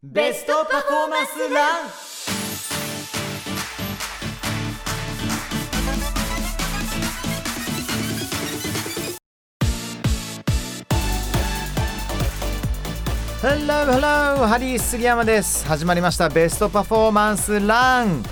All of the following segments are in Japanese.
ベストパフォーマンスラン。 Hello hello ハリー杉山です。始まりました。ベストパフォーマンスラン。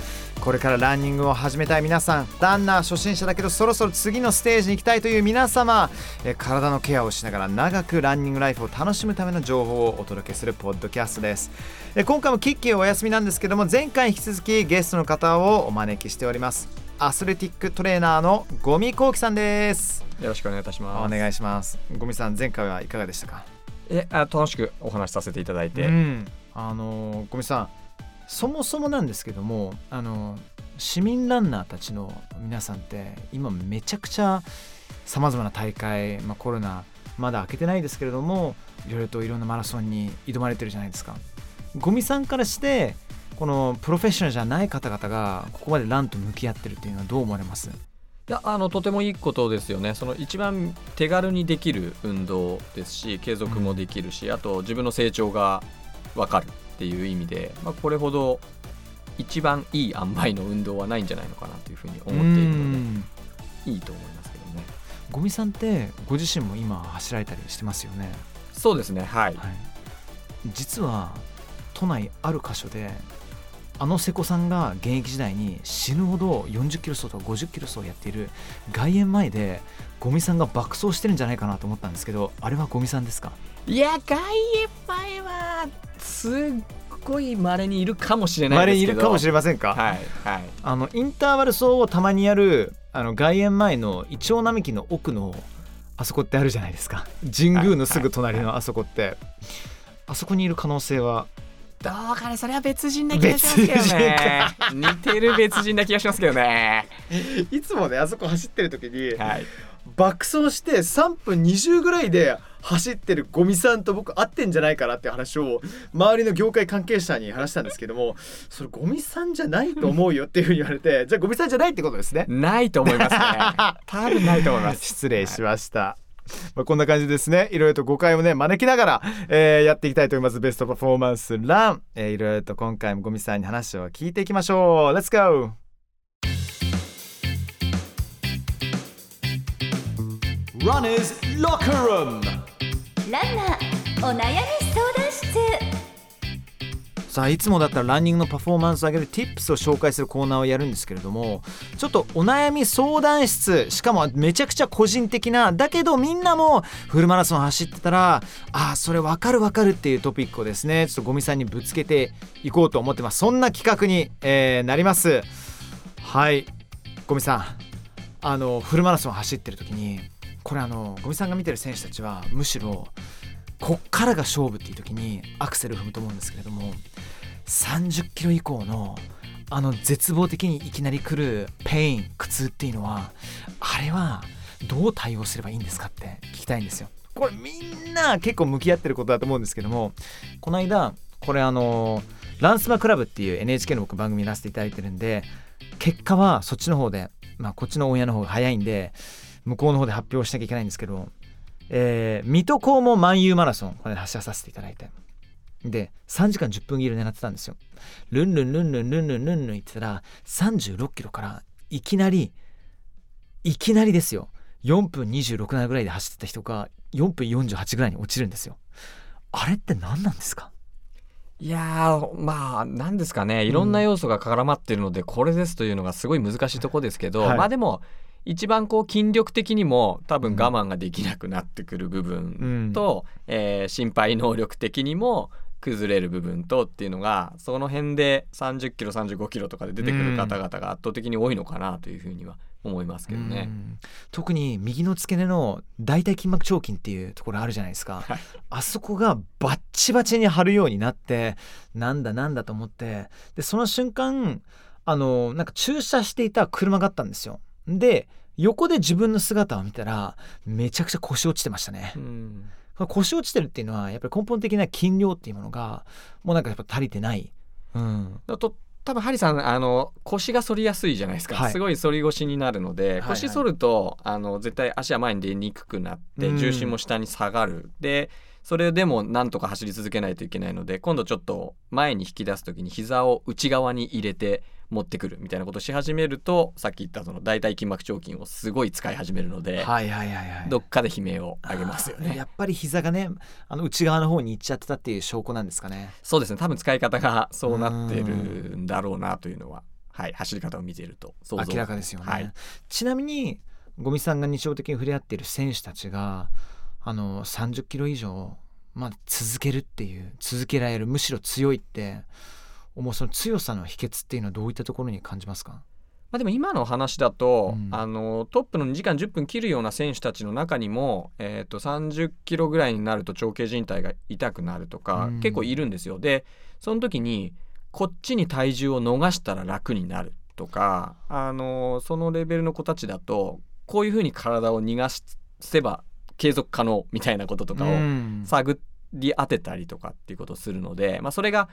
これからランニングを始めたい皆さんランナー初心者だけどそろそろ次のステージに行きたいという皆様え体のケアをしながら長くランニングライフを楽しむための情報をお届けするポッドキャストです。え今回もキッキーお休みなんですけども前回引き続きゲストの方をお招きしております。アスレティックトレーナーのゴミコウキさんです。よろしくお願いいたします。お願いします。ゴミさん前回はいかがでしたか？えあ楽しくお話しさせていただいて、うん、あのー、ゴミさんそもそもなんですけどもあの市民ランナーたちの皆さんって今めちゃくちゃさまざまな大会、まあ、コロナまだ開けてないですけれどもいろいろといろんなマラソンに挑まれてるじゃないですか。ゴミさんからしてこのプロフェッショナルじゃない方々がここまでランと向き合ってるっていうのはどう思われます？いやあのとてもいいことですよね。その一番手軽にできる運動ですし継続もできるし、あと自分の成長が分かるっていう意味で、まあ、これほど一番いい塩梅の運動はないんじゃないのかなというふうに思っているのでいいと思いますけどね。ゴミさんってご自身も今走られたりしてますよね？そうですね。はい、はい、実は都内ある箇所であの瀬古さんが現役時代に死ぬほど40キロ走とか50キロ走をやっている外苑前でゴミさんが爆走してるんじゃないかなと思ったんですけどあれはゴミさんですか？いや外苑前はすっごい稀にいるかもしれないですけど。いるかもしれませんか、はいはい、あのインターバル走をたまにやるあの外苑前のイチョウ並木の奥のあそこってあるじゃないですか。神宮のすぐ隣のあそこって、あそこにいる可能性はどうかねそれは別人な気がしますけどね。似てる別人な気がしますけどね。いつもねあそこ走ってる時に、はい爆走して3分20ぐらいで走ってるゴミさんと僕会ってんじゃないかなって話を周りの業界関係者に話したんですけどもそれゴミさんじゃないと思うよっていうふうに言われて じゃあゴミさんじゃないってことですね。ないと思いますね。多分ないと思います。失礼しました、まあ、こんな感じですね。いろいろと誤解をね招きながら、えーやっていきたいと思います。ベストパフォーマンスラン、えーいろいろと今回もゴミさんに話を聞いていきましょう。Let's go! Runners Locker Room. ランナーお悩み相談室。さあいつもだったらランニングのパフォーマンスを上げる Tips を紹介するコーナーをやるんですけれどもちょっとお悩み相談室しかもめちゃくちゃ個人的なだけどみんなもフルマラソン走ってたらああそれ分かる分かるっていうトピックをですねちょっとゴミさんにぶつけていこうと思ってます。そんな企画に、えーなります。はい。ゴミさんあのフルマラソン走ってる時にこれあの五味さんが見てる選手たちはむしろこっからが勝負っていう時にアクセル踏むと思うんですけれども30キロ以降のあの絶望的にいきなり来る pain 苦痛っていうのはあれはどう対応すればいいんですかって聞きたいんですよ。これみんな結構向き合ってることだと思うんですけどもこの間これあのランスマクラブっていう NHK の僕番組やらせていただいてるんで結果はそっちの方でまあこっちのオンエアの方が早いんで向こうの方で発表しなきゃいけないんですけどえー水戸黄門万有マラソンこれ走らさせていただいて。で3時間10分切りを狙ってたんですよ。ルンルンルンルンルンルンルンルン言ってたら36キロからいきなりいきなりですよ。4分26 7ぐらいで走ってた人が4分48ぐらいに落ちるんですよ。あれって何なんですか？いやーまあなんですかね。いろんな要素が絡まってるので、これですというのがすごい難しいとこですけど、はい。まあでも一番こう筋力的にも多分我慢ができなくなってくる部分と、えー心肺能力的にも崩れる部分とっていうのがその辺で30キロ35キロとかで出てくる方々が圧倒的に多いのかなというふうには思いますけどね。うん。特に右の付け根の大腿筋膜腸筋っていうところあるじゃないですか、はい。あそこがバッチバチに張るようになってなんだなんだと思って。でその瞬間あのなんか駐車していた車があったんですよで横で自分の姿を見たらめちゃくちゃ腰落ちてましたね。う、ん。腰落ちてるっていうのはやっぱり根本的な筋量っていうものがもうなんかやっぱ足りてない、うん、だと多分ハリさんあの腰が反りやすいじゃないですか、はい。すごい反り腰になるので、はいはい。腰反るとあの絶対足は前に出にくくなって、うん。重心も下に下がる。でそれでもなんとか走り続けないといけないので今度ちょっと前に引き出す時に膝を内側に入れて持ってくるみたいなことをし始めるとさっき言ったその大腿筋膜腸筋をすごい使い始めるので、はいはいはいはい。どっかで悲鳴を上げますよね。やっぱり膝がねあの内側の方に行っちゃってたっていう証拠なんですかね。そうですね。多分使い方がそうなってるんだろうなというのは、はい、走り方を見ていると想像明らかですよね、はい。ちなみに五味さんが日常的に触れ合っている選手たちがあの30キロ以上、まあ、続けるっていう続けられるむしろ強いって思うその強さの秘訣っていうのはどういったところに感じますか？まあ、でも今の話だと、うん。あのトップの2時間10分切るような選手たちの中にも、えー、と30キロぐらいになると長径靭帯が痛くなるとか、うん。結構いるんですよ。でその時にこっちに体重を逃したら楽になるとか、あのそのレベルの子たちだとこういうふうに体を逃がせば継続可能みたいなこととかをうん。探り当てたりとかっていうことをするので、まあ、それが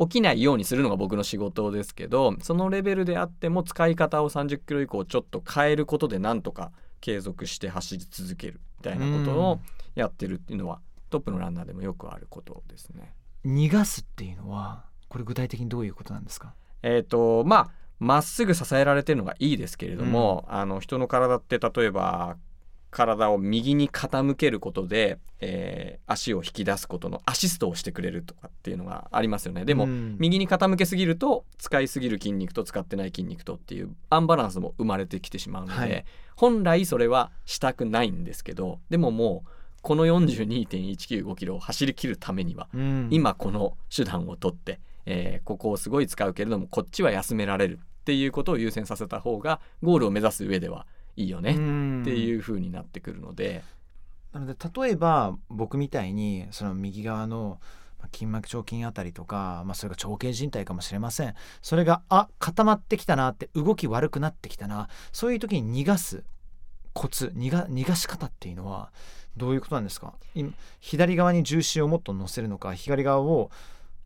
起きないようにするのが僕の仕事ですけどそのレベルであっても使い方を30キロ以降ちょっと変えることでなんとか継続して走り続けるみたいなことをやってるっていうのはトップのランナーでもよくあることですね。逃がすっていうのはこれ具体的にどういうことなんですか？えーとまあまっすぐ支えられてるのがいいですけれども、あの人の体って例えば体を右に傾けることで、えー足を引き出すことのアシストをしてくれるとかっていうのがありますよね。でも、うん。右に傾けすぎると使いすぎる筋肉と使ってない筋肉とっていうアンバランスも生まれてきてしまうので、はい。本来それはしたくないんですけどでももうこの42.195キロを走り切るためにはうん。今この手段を取って、えーここをすごい使うけれどもこっちは休められるっていうことを優先させた方がゴールを目指す上ではいいよね。うん。っていう風になってくるので、なので例えば僕みたいにその右側のまあ筋膜腸筋あたりとか、まあ、それが長径靭帯かもしれません。それがあ固まってきたなって動き悪くなってきたな。そういう時に逃がすコツ逃が逃がし方っていうのはどういうことなんですか？今左側に重心をもっと乗せるのか左側を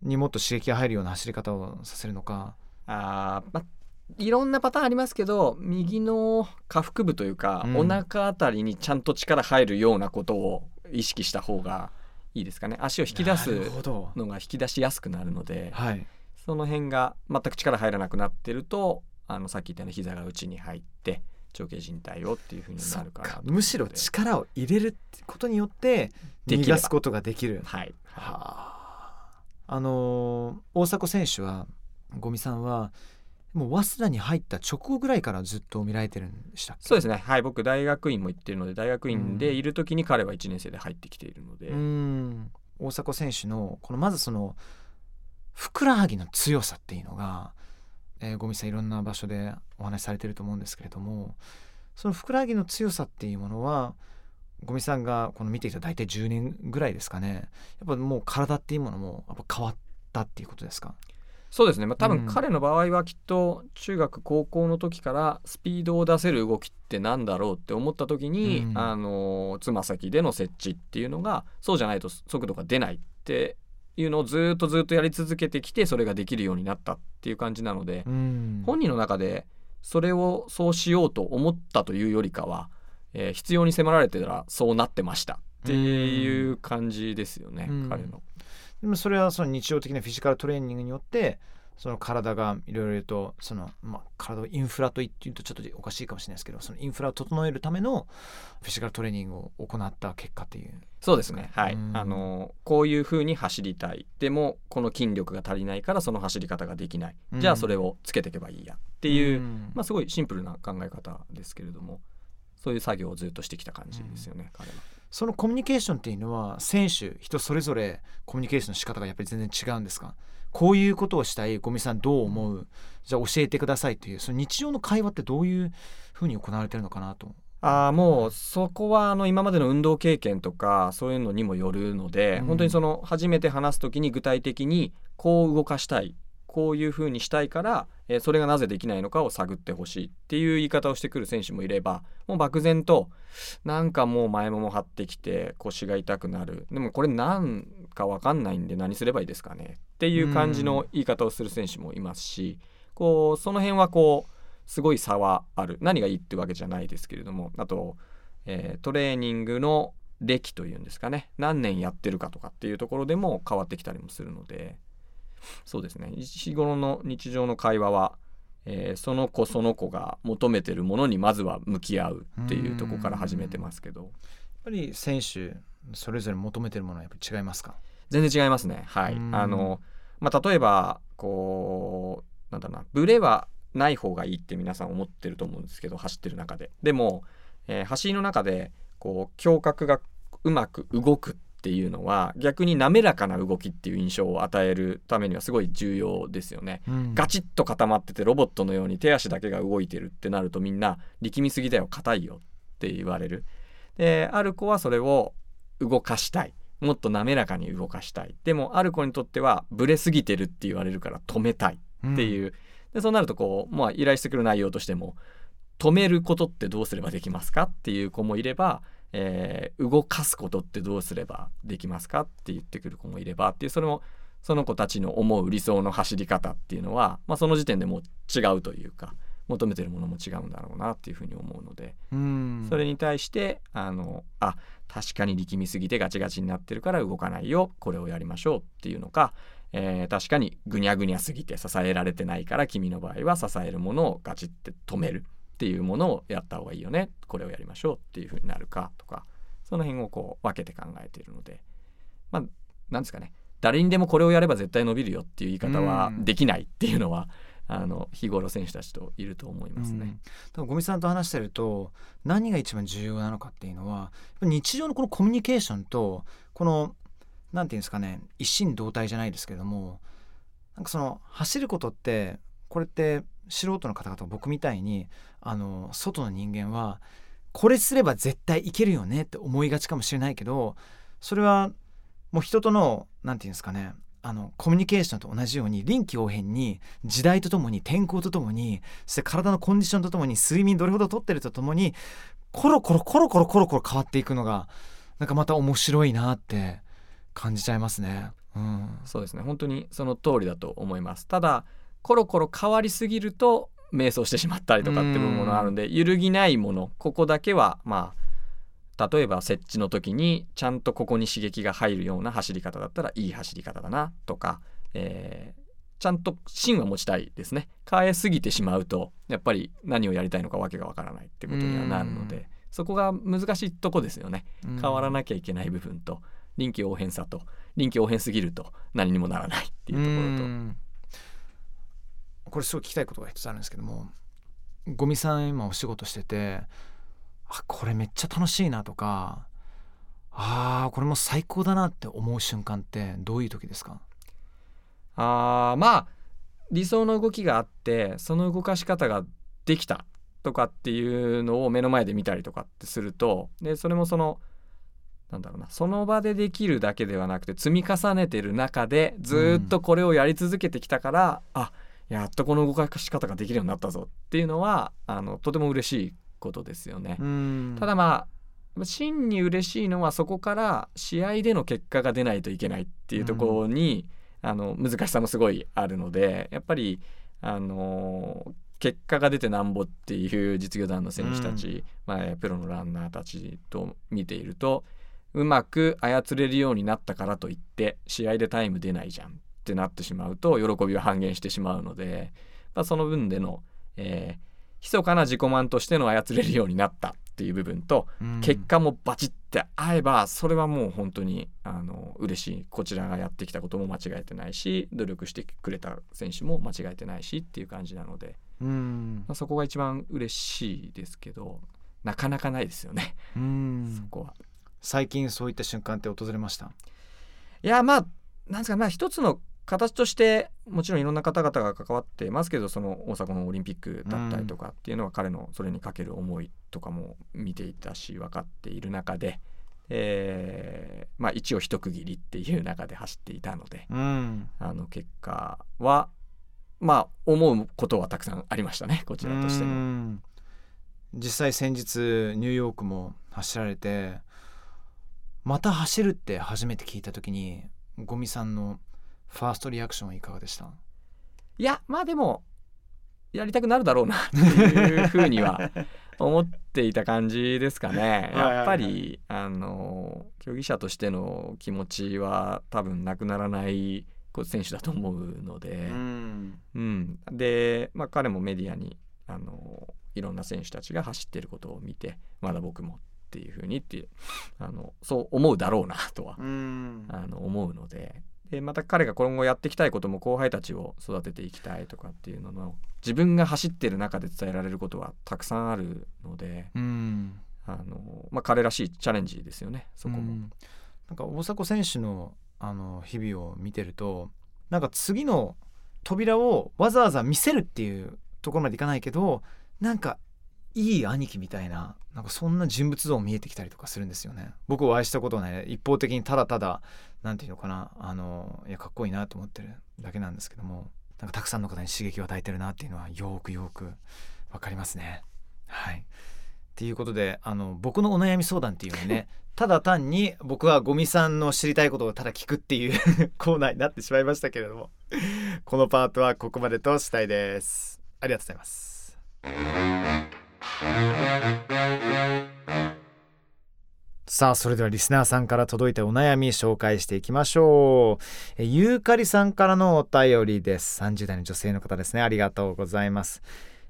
にもっと刺激が入るような走り方をさせるのか。あーまあいろんなパターンありますけど右の下腹部というか、うん。お腹あたりにちゃんと力入るようなことを意識した方がいいですかね。足を引き出すのが引き出しやすくなるのではい。その辺が全く力入らなくなってるとあのさっき言ったように膝が内に入って長径靭帯をっていう風にそっなるかなとかむしろ力を入れるってことによって逃がすことができる。はい、はあ、あのー大迫選手は五味さんはもう早稲田に入った直後ぐらいからずっと見られてるんでしたそうですね。はい僕大学院も行ってるので大学院でいる時に彼は1年生で入ってきているので、うん。大迫選手のこのまずそのふくらはぎの強さっていうのが、えー、五味さんいろんな場所でお話しされてると思うんですけれどもそのふくらはぎの強さっていうものは五味さんがこの見てきた大体10年ぐらいですかね。やっぱもう体っていうものもやっぱ変わったっていうことですか？そうですね、まあ、多うん。分彼の場合はきっと中学高校の時からスピードを出せる動きってなんだろうって思った時に、うん。あのつま先での設置っていうのがそうじゃないと速度が出ないっていうのをずっとずっとやり続けてきてそれができるようになったっていう感じなので、うん。本人の中でそれをそうしようと思ったというよりかは、えー必要に迫られてたらそうなってましたっていう感じですよね、うん。彼の。でもそれはその日常的なフィジカルトレーニングによってその体がいろいろとその、まあ、体をインフラと言っていうとちょっとおかしいかもしれないですけどそのインフラを整えるためのフィジカルトレーニングを行った結果っていう。そうですね。はい、うんあのこういう風に走りたい。でもこの筋力が足りないからその走り方ができない、うん。じゃあそれをつけていけばいいやっていう、ん。まあ、すごいシンプルな考え方ですけれどもそういう作業をずっとしてきた感じですよね、彼は。そのコミュニケーションっていうのは選手人それぞれコミュニケーションの仕方がやっぱり全然違うんですか？こういうことをしたい五味さんどう思う？じゃあ教えてくださいというその日常の会話ってどういうふうに行われてるのかなと。あーもうそこはあの今までの運動経験とかそういうのにもよるので、うん。本当にその初めて話す時に具体的にこう動かしたいこういうふうにしたいから、えそれがなぜできないのかを探ってほしいっていう言い方をしてくる選手もいればもう漠然となんかもう前もも張ってきて腰が痛くなる。でもこれなんかわかんないんで何すればいいですかね。っていう感じの言い方をする選手もいますし、こうその辺はこうすごい差はある。何がいいってわけじゃないですけれどもあと、えートレーニングの歴というんですかね。何年やってるかとかっていうところでも変わってきたりもするので。そうですね。日頃の日常の会話は、えーその子その子が求めてるものにまずは向き合うっていうところから始めてますけど。やっぱり選手それぞれ求めてるものはやっぱり違いますか？全然違いますね。はい。うん。あのまあ例えばこうなんだろうな。ブレはない方がいいって皆さん思ってると思うんですけど走ってる中で。でも、えー走りの中でこう胸郭がうまく動くっていうのは逆に滑らかな動きっていう印象を与えるためにはすごい重要ですよね。ガチッと固まっててロボットのように手足だけが動いてるってなるとみんな力みすぎだよ。硬いよって言われる。である子はそれを動かしたい。もっと滑らかに動かしたい。でもある子にとってはブレすぎてるって言われるから止めたいっていう、でそうなるとこう、まあ、依頼してくる内容としても止めることってどうすればできますかっていう子もいれば、えー動かすことってどうすればできますかって言ってくる子もいればっていうそれもその子たちの思う理想の走り方っていうのは、まあ、その時点でもう違うというか求めてるものも違うんだろうなっていうふうに思うので、うん。それに対してあのあ確かに力みすぎてガチガチになってるから動かないよこれをやりましょうっていうのか、えー確かにぐにゃぐにゃすぎて支えられてないから君の場合は支えるものをガチって止めるっていうものをやった方がいいよね。これをやりましょうっていうふうになるかとか。その辺をこう分けて考えているので。まあなんですかね。誰にでもこれをやれば絶対伸びるよっていう言い方はうん。できないっていうのは、あの日頃選手たちといると思いますね。多分五味さんと話してると何が一番重要なのかっていうのは日常のこのコミュニケーションとこのなんていうんですかね一心同体じゃないですけどもなんかその走ることってこれって素人の方々僕みたいにあの外の人間はこれすれば絶対いけるよねって思いがちかもしれないけどそれはもう人とのなんていうんですかねあのコミュニケーションと同じように臨機応変に時代とともに天候とともにそして体のコンディションとともに睡眠どれほどとってるとともにコロコロコロコロコロコロ変わっていくのがなんかまた面白いなって感じちゃいますね。うん、そうですね。本当にその通りだと思います。ただコロコロ変わりすぎると迷走してしまったりとかっていうもあるんで揺るぎないものここだけはまあ例えば設置の時にちゃんとここに刺激が入るような走り方だったらいい走り方だなとか、えーちゃんと芯は持ちたいですね。変えすぎてしまうとやっぱり何をやりたいのかわけがわからないってことにはなるのうん。でそこが難しいとこですよね。うん。変わらなきゃいけない部分と臨機応変さと臨機応変すぎると何にもならないっていうところと。うんこれすごい聞きたいことが一つあるんですけどもゴミさん今お仕事しててあこれめっちゃ楽しいなとかあーこれも最高だなって思う瞬間ってどういう時ですか？あーまあ理想の動きがあってその動かし方ができたとかっていうのを目の前で見たりとかってするとでそれもそのなんだろうなその場でできるだけではなくて積み重ねてる中でずっとこれをやり続けてきたから、あやっとこの動かし方ができるようになったぞっていうのはあのとても嬉しいことですよね。うん。ただまあ真に嬉しいのはそこから試合での結果が出ないといけないっていうところに、あの難しさもすごいあるのでやっぱりあの結果が出てなんぼっていう実業団の選手たち、まあ、プロのランナーたちと見ているとうまく操れるようになったからといって試合でタイム出ないじゃんってなってしまうと喜びは半減してしまうので、まあ、その分での、えー密かな自己満としての操れるようになったっていう部分と、うん。結果もバチッて合えばそれはもう本当にあの嬉しい。こちらがやってきたことも間違えてないし努力してくれた選手も間違えてないしっていう感じなので、うん。まあ、そこが一番嬉しいですけどなかなかないですよね、うん。そこは。最近そういった瞬間って訪れました？いやまあなんですかまあ一つの形としてもちろんいろんな方々が関わってますけどその大阪のオリンピックだったりとかっていうのは彼のそれにかける思いとかも見ていたし分かっている中で、えーまあ一応一区切りっていう中で走っていたのでうんあの結果はまあ思うことはたくさんありましたねこちらとしても。実際先日ニューヨークも走られてまた走るって初めて聞いた時にゴミさんのファーストリアクションはいかがでした？いやまあでもやりたくなるだろうなっていうふうには 思っていた感じですかね。やっぱりあの競技者としての気持ちは多分なくならないこう選手だと思うので、うん。うん、で、まあ、彼もメディアにあのいろんな選手たちが走っていることを見てまだ僕もっていうふうにってあのそう思うだろうなとはうん。あの思うのででまた彼が今後やっていきたいことも後輩たちを育てていきたいとかっていうのの自分が走ってる中で伝えられることはたくさんあるのでうんあの、まあ、彼らしいチャレンジですよねそこも。うんなんか大迫選手のあの日々を見てるとなんか次の扉をわざわざ見せるっていうところまでいかないけどなんかいい兄貴みたいななんかそんな人物像見えてきたりとかするんですよね。僕お会いしたことはね一方的にただただなんていうのかなあのいやかっこいいなと思ってるだけなんですけどもなんかたくさんの方に刺激を与えてるなっていうのはよーくよーくわかりますね。はい。っていうことであの僕のお悩み相談っていうのはね ただ単に僕はゴミさんの知りたいことをただ聞くっていう コーナーになってしまいましたけれどもこのパートはここまでとしたいです。ありがとうございますさあそれではリスナーさんから届いたお悩み紹介していきましょう。えゆうかりさんからのお便りです。30代の女性の方ですね。ありがとうございます。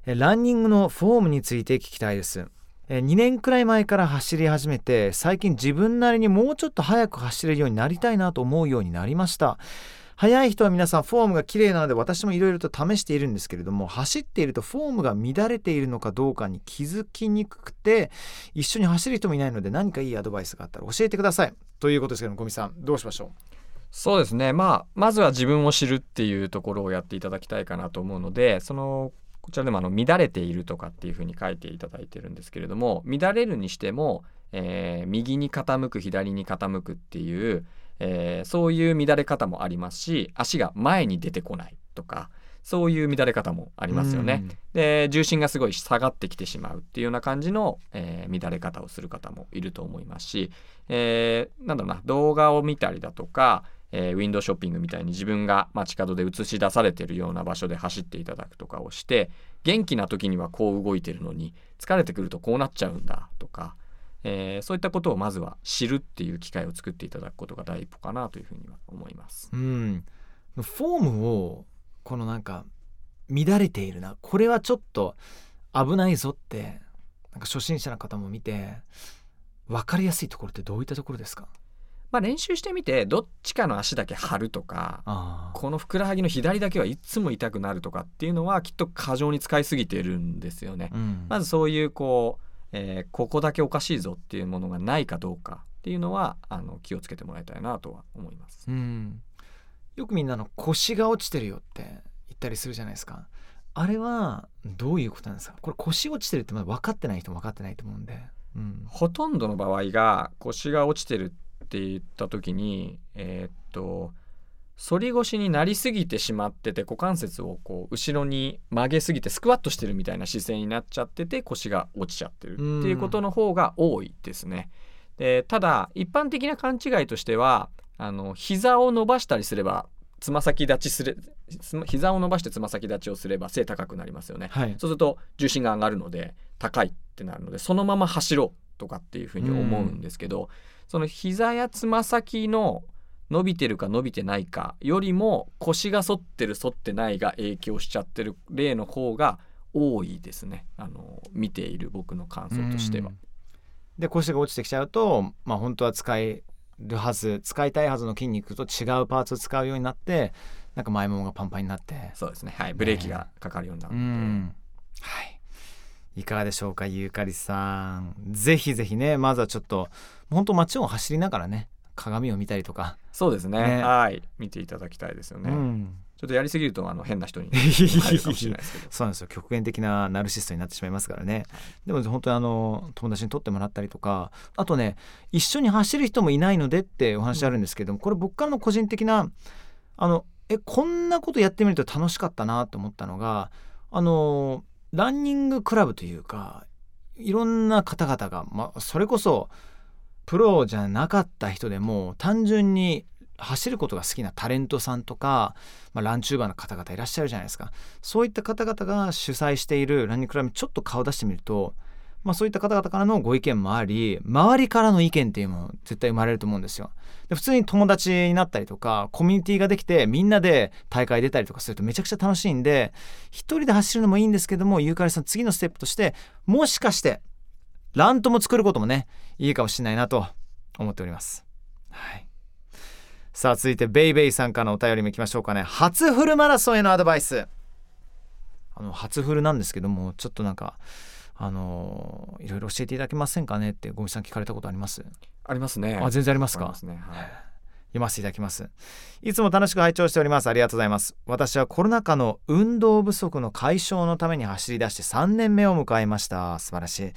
えランニングのフォームについて聞きたいです。え2年くらい前から走り始めて最近自分なりにもうちょっと速く走れるようになりたいなと思うようになりました。速い人は皆さんフォームが綺麗なので私もいろいろと試しているんですけれども走っているとフォームが乱れているのかどうかに気づきにくくて一緒に走る人もいないので何かいいアドバイスがあったら教えてください。ということですけどもゴミさんどうしましょう？そうですね。まあまずは自分を知るっていうところをやっていただきたいかなと思うのでそのこちらでもあの乱れているとかっていうふうに書いていただいてるんですけれども乱れるにしても、えー右に傾く左に傾くっていう、えーそういう乱れ方もありますし足が前に出てこないとかそういう乱れ方もあうりますよね。で重心がすごい下がってきてしまうっていうような感じの、えー乱れ方をする方もいると思いますし、えーなんだろうな動画を見たりだとか、えーウィンドウショッピングみたいに自分が街角で映し出されてるような場所で走っていただくとかをして元気な時にはこう動いてるのに疲れてくるとこうなっちゃうんだとか、えーそういったことをまずは知るっていう機会を作っていただくことが第一歩かなというふうには思います。うん。フォームをこのなんか乱れているな。これはちょっと危ないぞってなんか初心者の方も見て分かりやすいところってどういったところですか？まあ、練習してみてどっちかの足だけ張るとかあこのふくらはぎの左だけはいつも痛くなるとかっていうのはきっと過剰に使いすぎてるんですよね。うん。まずそういうこう、えーここだけおかしいぞっていうものがないかどうかっていうのはあの気をつけてもらいたいなとは思います。うん、よくみんなの腰が落ちてるよって言ったりするじゃないですか。あれはどういうことなんですか？これ腰落ちてるってまだ分かってない人も分かってないと思うんで、うん、ほとんどの場合が腰が落ちてるって言った時にえーっと反り腰になりすぎてしまってて股関節をこう後ろに曲げすぎてスクワットしてるみたいな姿勢になっちゃってて腰が落ちちゃってるっていうことの方が多いですね。でただ一般的な勘違いとしてはあの膝を伸ばしたりすればつま先立ちすれ膝を伸ばしてつま先立ちをすれば背高くなりますよね。はいそうすると重心が上がるので高いってなるのでそのまま走ろうとかっていうふうに思うんですけど、その膝やつま先の伸びてるか伸びてないかよりも腰が反ってる反ってないが影響しちゃってる例の方が多いですね。あの見ている僕の感想としては。うん。で腰が落ちてきちゃうとまあ本当は使えるはず使いたいはずの筋肉と違うパーツを使うようになってなんか前ももがパンパンになって。そうですね。はい。ブレーキがかかるようになるうので、ん。はい。いかがでしょうかゆうかりさん。ぜひぜひねまずはちょっと本当街を走りながらね鏡を見たりとか、そうですね。ね。はい。見ていただきたいですよね、うん。ちょっとやりすぎるとあの変な人に そうなんですよ。極限的なナルシストになってしまいますからね。でも本当にあの友達に撮ってもらったりとか。あとね一緒に走る人もいないのでってお話あるんですけどもこれ僕からの個人的なあのえこんなことやってみると楽しかったなと思ったのがあのランニングクラブというかいろんな方々が、まあ、それこそプロじゃなかった人でも単純に走ることが好きなタレントさんとか、まあ、ランチューバーの方々いらっしゃるじゃないですかそういった方々が主催しているランニングクラブにちょっと顔出してみるとまあ、そういった方々からのご意見もあり周りからの意見っていうのも絶対生まれると思うんですよ。で普通に友達になったりとかコミュニティができてみんなで大会出たりとかするとめちゃくちゃ楽しいんで一人で走るのもいいんですけどもゆうかりさん次のステップとしてもしかしてラントも作ることもねいいかもしれないなと思っております。はい。さあ続いてベイベイさんからのお便りもいきましょうかね。初フルマラソンへのアドバイス。あの初フルなんですけどもちょっとなんかあのいろいろ教えていただけませんかねってゴミさん聞かれたことあります？ありますね。あ全然ありますか？ね。はい。読ませていただきます。いつも楽しく拝聴しております。ありがとうございます。私はコロナ禍の運動不足の解消のために走り出して3年目を迎えました。素晴らしい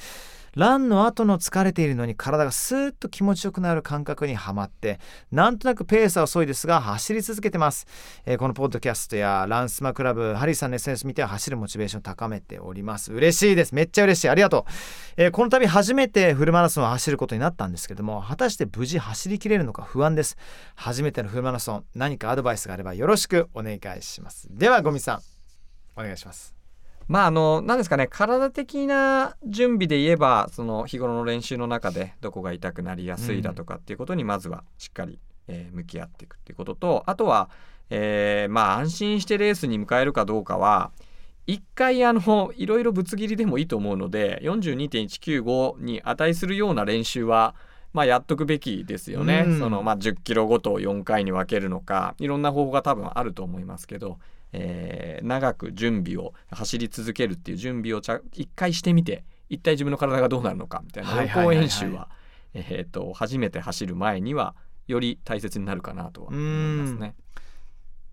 ランの後の疲れているのに体がスーッと気持ちよくなる感覚にはまってなんとなくペースは遅いですが走り続けてます、えーこのポッドキャストやランスマクラブハリーさんの SNS 見て走るモチベーションを高めております。嬉しいです。めっちゃ嬉しい。ありがとう。えーこの度初めてフルマラソンを走ることになったんですけども果たして無事走りきれるのか不安です。初めてのフルマラソン何かアドバイスがあればよろしくお願いします。ではゴミさんお願いします。まああの何ですかね体的な準備で言えばその日頃の練習の中でどこが痛くなりやすいだとかっていうことにまずはしっかり、えー向き合っていくっていうこととあとは、えーまあ安心してレースに迎えるかどうかは一回あのいろいろぶつ切りでもいいと思うので42.195に値するような練習はまあやっとくべきですよね。うんそのまあ10キロごとを4回に分けるのかいろんな方法が多分あると思いますけど、えー長く準備を走り続けるっていう準備をちゃ一回してみて一体自分の体がどうなるのかみたいな予行演習は初めて走る前にはより大切になるかなとは思いますね。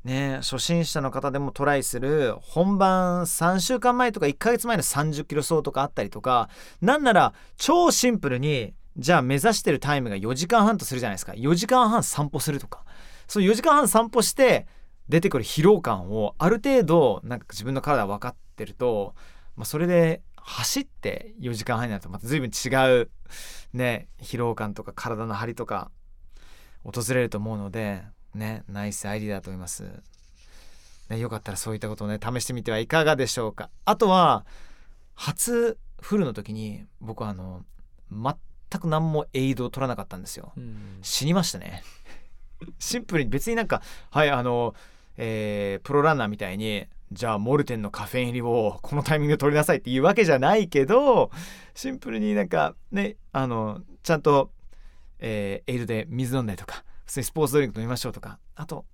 ね初心者の方でもトライする本番3週間前とか1ヶ月前の30キロ走とかあったりとかなんなら超シンプルにじゃあ目指してるタイムが4時間半とするじゃないですか。4時間半散歩するとか。その4時間半散歩して出てくる疲労感をある程度なんか自分の体分かってると、まあ、それで走って4時間半になるとまた随分違うね疲労感とか体の張りとか訪れると思うのでねナイスアイディアだと思います、ね、よかったらそういったことをね試してみてはいかがでしょうか。あとは初フルの時に僕はあの全く何もエイドを取らなかったんですよ。うん。死にましたね。シンプルに別になんかはいあのえープロランナーみたいにじゃあモルテンのカフェイン入りをこのタイミングで取りなさいっていうわけじゃないけどシンプルになんかねあのちゃんと、えーエイドで水飲んだりとか普通にスポーツドリンク飲みましょうとかあと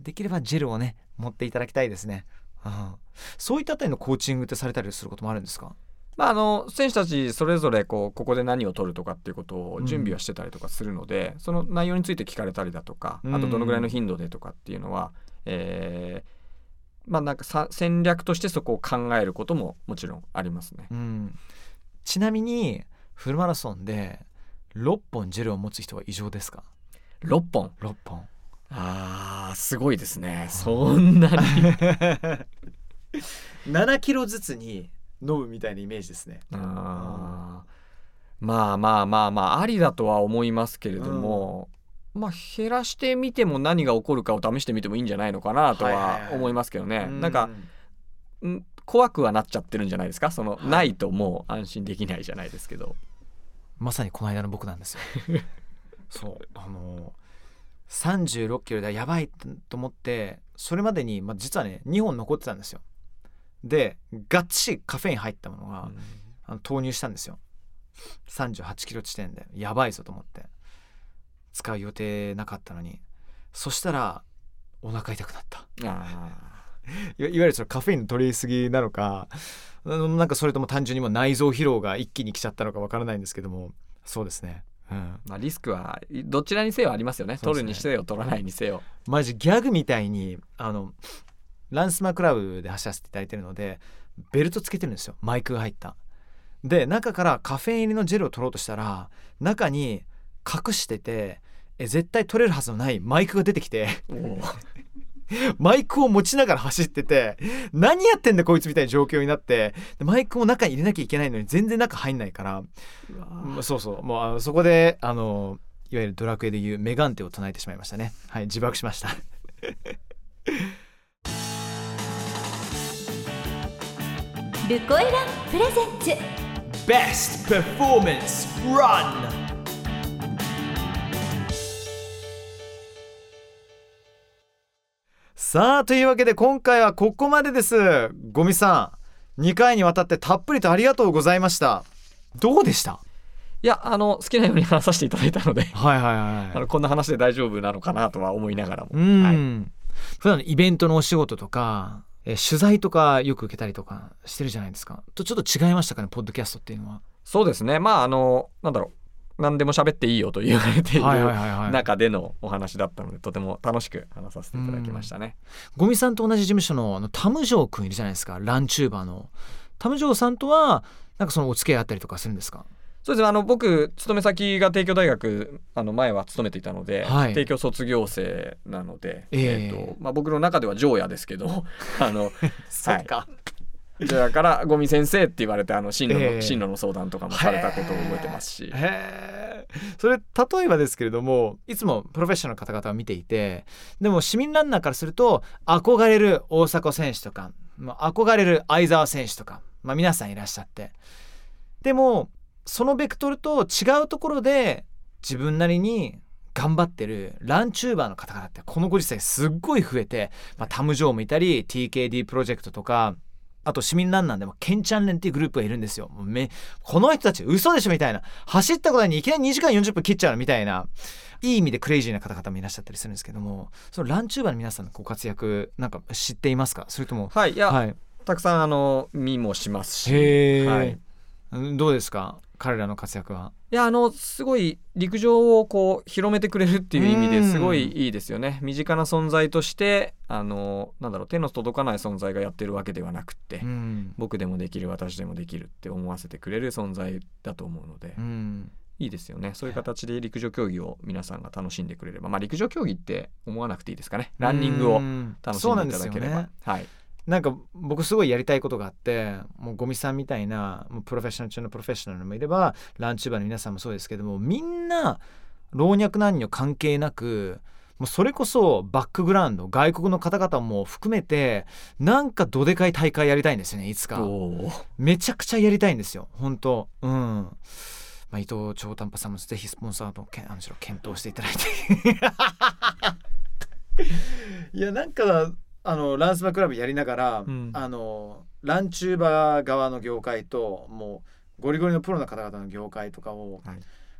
できればジェルをね持っていただきたいですね、うん、そういったあたりのコーチングってされたりすることもあるんですか？まあ、あの選手たちそれぞれこうここで何を取るとかっていうことを準備はしてたりとかするので、その内容について聞かれたりだとかあとどのぐらいの頻度でとかっていうのは、えーまあなんかさ戦略としてそこを考えることももちろんありますね。うん、ちなみにフルマラソンで6本ジェルを持つ人は異常ですか？6本。6本。あーすごいですね。そんなに。7キロずつに飲むみたいなイメージですね。あー。まあまあまあまあありだとは思いますけれども、まあ減らしてみても何が起こるかを試してみてもいいんじゃないのかなとは思いますけどね、うなんかん怖くはなっちゃってるんじゃないですか？その、はい。ないともう安心できないじゃないですけど。まさにこの間の僕なんですよ。そう。あの36キロでやばいと思ってそれまでに、まあ、実はね2本残ってたんですよ。でがっちりカフェイン入ったものが、あの投入したんですよ。38キロ地点で。やばいぞと思って使う予定なかったのに。そしたらお腹痛くなった。あいわいわゆるそのカフェインの取りすぎなのかなんかそれとも単純にもう内臓疲労が一気に来ちゃったのかわからないんですけどもそうですね。うん。ーまあリスクはどちらにせよありますよね。ね。取るにせよ取らないにせよ。マジギャグみたいにあのランスマクラブで走らせていただいてるのでベルトつけてるんですよ。マイクが入った。で中からカフェイン入りのジェルを取ろうとしたら中に隠しててえ絶対取れるはずのないマイクが出てきて。マイクを持ちながら走ってて何やってんだこいつみたいな状況になってでマイクを中に入れなきゃいけないのに全然中入んないから。まあそうそう。もうあのそこであのいわゆるドラクエでいうメガンテを唱えてしまいましたね。はい自爆しました。ルコエランプレゼンツ。Best Performance Run さあというわけで今回はここまでです。ゴミさん2回にわたってたっぷりとありがとうございました。どうでした？いやあの好きなように話させていただいたので。はいはいあはのこんな話で大丈夫なのかなとは思いながらも、いうん、はい。普段イベントのお仕事とかえ取材とかよく受けたりとかしてるじゃないですか。とちょっと違いましたかねポッドキャストっていうのは。そうですね。まああのなんだろう何でも喋っていいよと言われているはいはいはいはい。中でのお話だったのでとても楽しく話させていただきましたね。ゴミさんと同じ事務所のあのタムジョー君いるじゃないですかランチューバーの。タムジョーさんとはなんかそのお付き合いあったりとかするんですか？そうですねあの僕勤め先が帝京大学あの前は勤めていたので、はい。帝京卒業生なので、ええ。ーとまあ、僕の中では上野ですけど あの そっか、上野からゴミ先生って言われてあの進路の、ええ。進路の相談とかもされたことを覚えてますし。へえそれ例えばですけれどもいつもプロフェッショナルの方々を見ていてでも市民ランナーからすると憧れる大迫選手とかまあ憧れる相澤選手とか、まあ、皆さんいらっしゃって。でもそのベクトルと違うところで自分なりに頑張ってるランチューバーの方々ってこのご時世すっごい増えて、まあ、タム・ジョーもいたり TKD プロジェクトとかあと市民ランナーでもケンチャンレンっていうグループがいるんですよ。もうめこの人たち嘘でしょみたいな。走ったことにいきなり2時間40分切っちゃうのみたいな。いい意味でクレイジーな方々もいらっしゃったりするんですけども。そのランチューバーの皆さんのご活躍なんか知っていますか？それともはい、いや、はい。たくさんあの見もしますし、はい、うんどうですか？彼らの活躍はいやあのすごい陸上をこう広めてくれるっていう意味でうん。すごいいいですよね。身近な存在としてあのなんだろう手の届かない存在がやってるわけではなくって、うん、僕でもできる私でもできるって思わせてくれる存在だと思うので、うん、いいですよね。そういう形で陸上競技を皆さんが楽しんでくれればまあ陸上競技って思わなくていいですかね。ランニングをうん。楽しんででいただければ、はいなんか僕すごいやりたいことがあってもうゴミさんみたいなもうプロフェッショナル中のプロフェッショナルもいればランチューバーの皆さんもそうですけどもみんな老若男女関係なくもうそれこそバックグラウンド外国の方々も含めてなんかどでかい大会やりたいんですよねいつか。めちゃくちゃやりたいんですよ本当。うん。まあ、伊藤長短波さんもぜひスポンサーとけあむしろ検討していただいて。いやなんかあのランスマクラブやりながら、うん。あのランチューバー側の業界ともうゴリゴリのプロの方々の業界とかを、はい。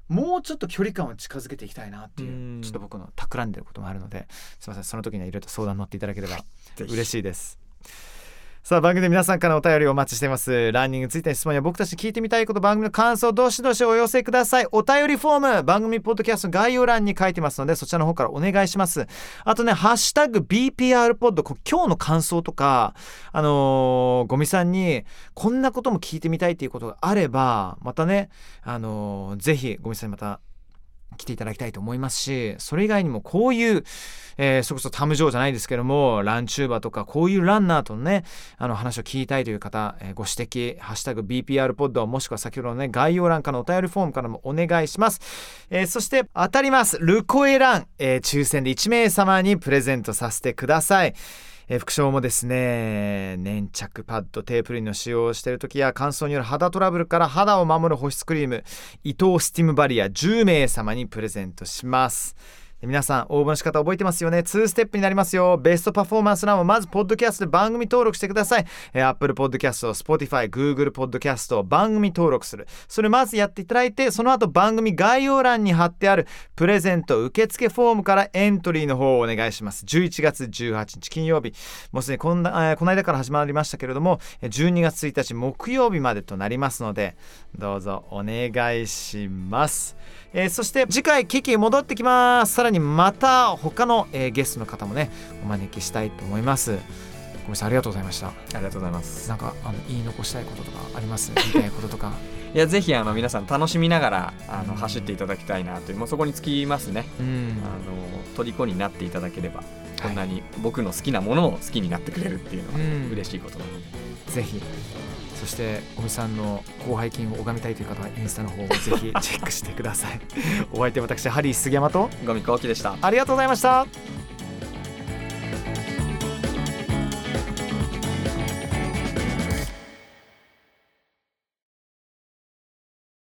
もうちょっと距離感を近づけていきたいなっていううん。ちょっと僕の企んでることもあるのですいませんその時にはいろいろと相談乗っていただければ嬉しいです。さあ番組で皆さんからお便りをお待ちしています。ランニングについての質問や僕たち聞いてみたいこと番組の感想どしどしお寄せください。お便りフォーム番組ポッドキャストの概要欄に書いてますのでそちらの方からお願いします。あとねハッシュタグ BPR ポッド今日の感想とかあのーゴミさんにこんなことも聞いてみたいっていうことがあればまたねあのーぜひゴミさんにまた来ていただきたいと思いますしそれ以外にもこういう、えーそれこそタム・ジョーじゃないですけどもランチューバーとかこういうランナーとのねあの話を聞きたいという方、えーご指摘「ハッシュタグ #BPR ポッド」もしくは先ほどのね概要欄からのお便りフォームからもお願いします、えーそして当たります。ルコエラン、え抽選で1名様にプレゼントさせてください。えー副賞もですね粘着パッドテープリンの使用をしている時や乾燥による肌トラブルから肌を守る保湿クリーム伊藤スティムバリア10名様にプレゼントします。皆さん応募の仕方覚えてますよね？2ステップになりますよ。ベストパフォーマンス欄をまずポッドキャストで番組登録してください、えー Apple Podcast、Spotify、Google Podcast 番組登録する。それまずやっていただいてその後番組概要欄に貼ってあるプレゼント受付フォームからエントリーの方をお願いします。11月18日金曜日。もうすでにこんな、えーこの間から始まりましたけれども12月1日木曜日までとなりますのでどうぞお願いします、えーそして次回キキ戻ってきます。さらにまた他の、えーゲストの方もねお招きしたいと思います。ごめんなさいありがとうございました。ありがとうございます。なんかあの言い残したいこととかあります？言いたいこととか。いやぜひあの皆さん楽しみながらあの走っていただきたいなというもうそこにつきますね。うん。あの虜になっていただければこんなに僕の好きなものを好きになってくれるっていうのはうん。嬉しいことなので、ぜひ。そしておみさんの広背筋を拝みたいという方はインスタの方をぜひチェックしてください。お相手は私ハリー杉山とゴミコウキでした。ありがとうございました